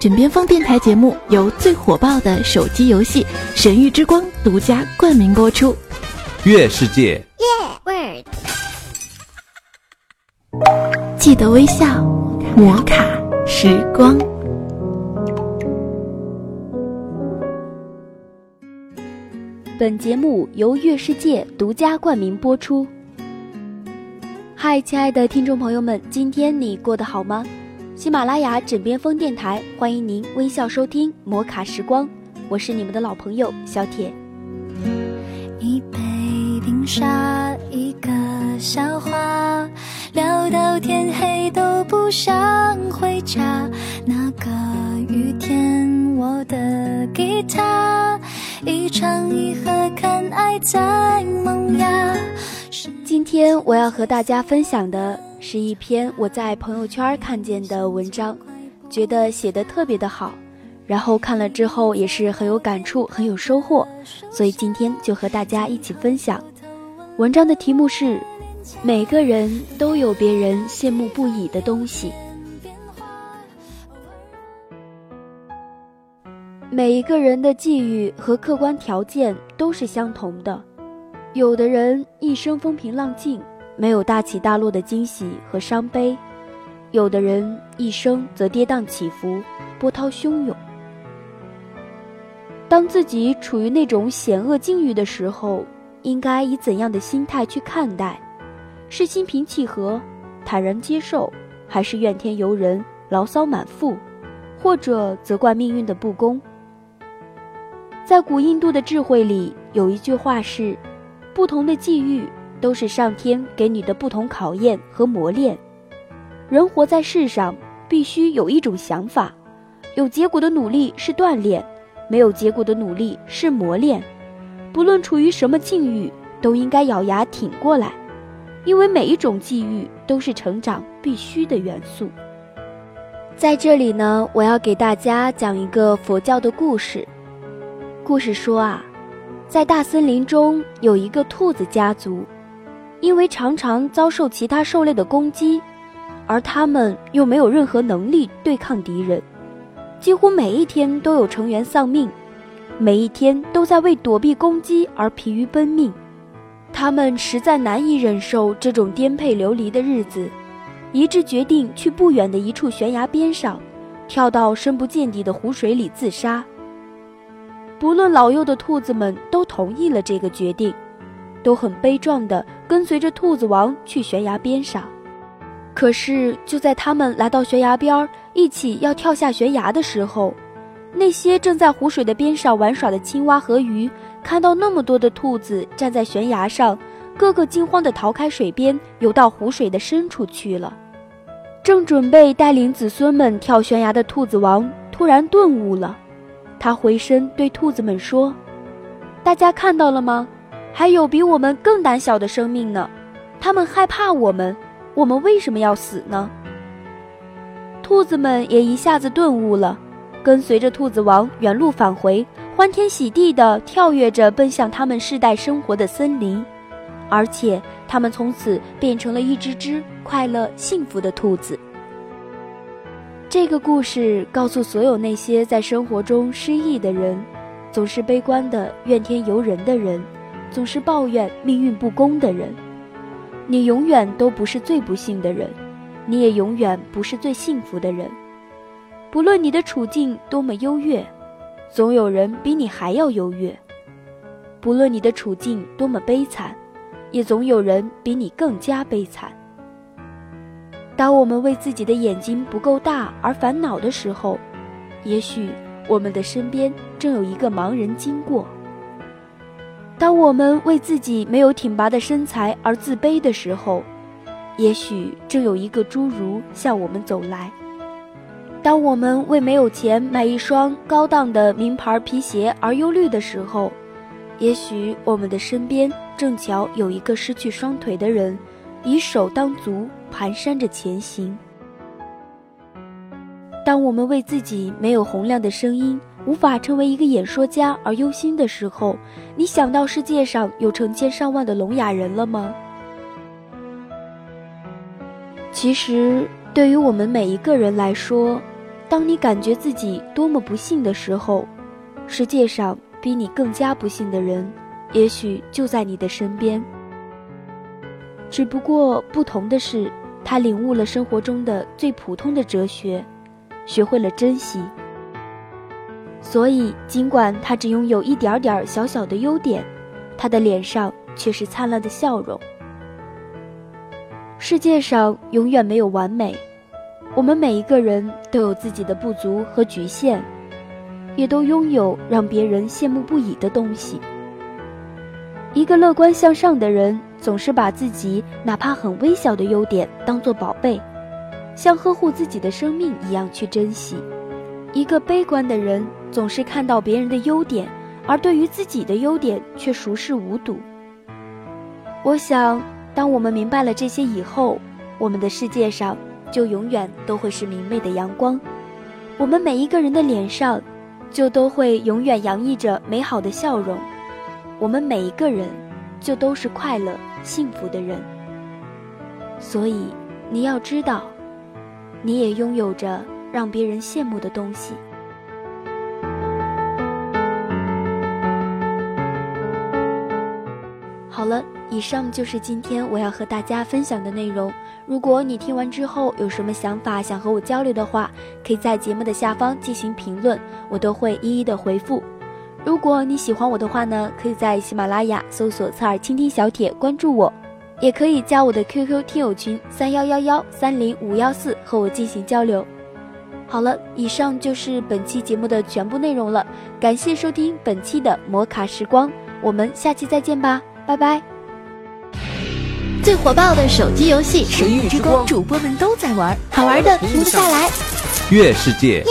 枕边风电台节目由最火爆的手机游戏《神域之光》独家冠名播出。月世界，记得微笑，摩卡时光。本节目由月世界独家冠名播出。嗨，亲爱的听众朋友们，今天你过得好吗？喜马拉雅枕边风电台欢迎您微笑收听摩卡时光，我是你们的老朋友小铁。一杯冰沙，一个笑话，聊到天黑都不想回家。那个雨天，我的吉他，一唱一和，看爱在萌芽。今天我要和大家分享的。是一篇我在朋友圈看见的文章，觉得写的特别的好，然后看了之后也是很有感触，很有收获，所以今天就和大家一起分享。文章的题目是：每个人都有别人羡慕不已的东西。每一个人的际遇和客观条件都是相同的，有的人一生风平浪静。没有大起大落的惊喜和伤悲，有的人一生则跌宕起伏，波涛汹涌。当自己处于那种险恶境遇的时候，应该以怎样的心态去看待？是心平气和、坦然接受，还是怨天尤人、牢骚满腹，或者责怪命运的不公？在古印度的智慧里，有一句话是：不同的际遇。都是上天给你的不同考验和磨练。人活在世上，必须有一种想法：有结果的努力是锻炼，没有结果的努力是磨练。不论处于什么境遇，都应该咬牙挺过来，因为每一种际遇都是成长必须的元素。在这里呢，我要给大家讲一个佛教的故事。故事说啊，在大森林中有一个兔子家族。因为常常遭受其他兽类的攻击，而他们又没有任何能力对抗敌人，几乎每一天都有成员丧命，每一天都在为躲避攻击而疲于奔命。他们实在难以忍受这种颠沛流离的日子，一致决定去不远的一处悬崖边上，跳到深不见底的湖水里自杀。不论老幼的兔子们都同意了这个决定。都很悲壮地跟随着兔子王去悬崖边上，可是就在他们来到悬崖边一起要跳下悬崖的时候，那些正在湖水的边上玩耍的青蛙和鱼，看到那么多的兔子站在悬崖上，个个惊慌地逃开水边，游到湖水的深处去了。正准备带领子孙们跳悬崖的兔子王突然顿悟了，他回身对兔子们说：“大家看到了吗？”还有比我们更胆小的生命呢，他们害怕我们，我们为什么要死呢？兔子们也一下子顿悟了，跟随着兔子王原路返回，欢天喜地地跳跃着奔向他们世代生活的森林，而且他们从此变成了一只只快乐幸福的兔子。这个故事告诉所有那些在生活中失意的人，总是悲观的、怨天尤人的人。总是抱怨命运不公的人，你永远都不是最不幸的人，你也永远不是最幸福的人。不论你的处境多么优越，总有人比你还要优越；不论你的处境多么悲惨，也总有人比你更加悲惨。当我们为自己的眼睛不够大而烦恼的时候，也许我们的身边正有一个盲人经过。当我们为自己没有挺拔的身材而自卑的时候，也许正有一个侏儒向我们走来；当我们为没有钱买一双高档的名牌皮鞋而忧虑的时候，也许我们的身边正巧有一个失去双腿的人，以手当足，蹒跚着前行。当我们为自己没有洪亮的声音，无法成为一个演说家而忧心的时候，你想到世界上有成千上万的聋哑人了吗？其实，对于我们每一个人来说，当你感觉自己多么不幸的时候，世界上比你更加不幸的人，也许就在你的身边。只不过不同的是，他领悟了生活中的最普通的哲学，学会了珍惜。所以，尽管他只拥有一点点小小的优点，他的脸上却是灿烂的笑容。世界上永远没有完美，我们每一个人都有自己的不足和局限，也都拥有让别人羡慕不已的东西。一个乐观向上的人，总是把自己哪怕很微小的优点当作宝贝，像呵护自己的生命一样去珍惜。一个悲观的人，总是看到别人的优点，而对于自己的优点却熟视无睹。我想，当我们明白了这些以后，我们的世界上就永远都会是明媚的阳光，我们每一个人的脸上，就都会永远洋溢着美好的笑容。我们每一个人，就都是快乐、幸福的人。所以，你要知道，你也拥有着让别人羡慕的东西。好了，以上就是今天我要和大家分享的内容。如果你听完之后有什么想法想和我交流的话，可以在节目的下方进行评论，我都会一一的回复。如果你喜欢我的话呢，可以在喜马拉雅搜索“侧耳倾听小铁”关注我，也可以加我的 QQ 听友群三幺幺幺三零五幺四和我进行交流。好了，以上就是本期节目的全部内容了，感谢收听本期的摩卡时光，我们下期再见吧，拜拜。最火爆的手机游戏《神域之光》，主播们都在玩，好玩的停不下来。月世界。耶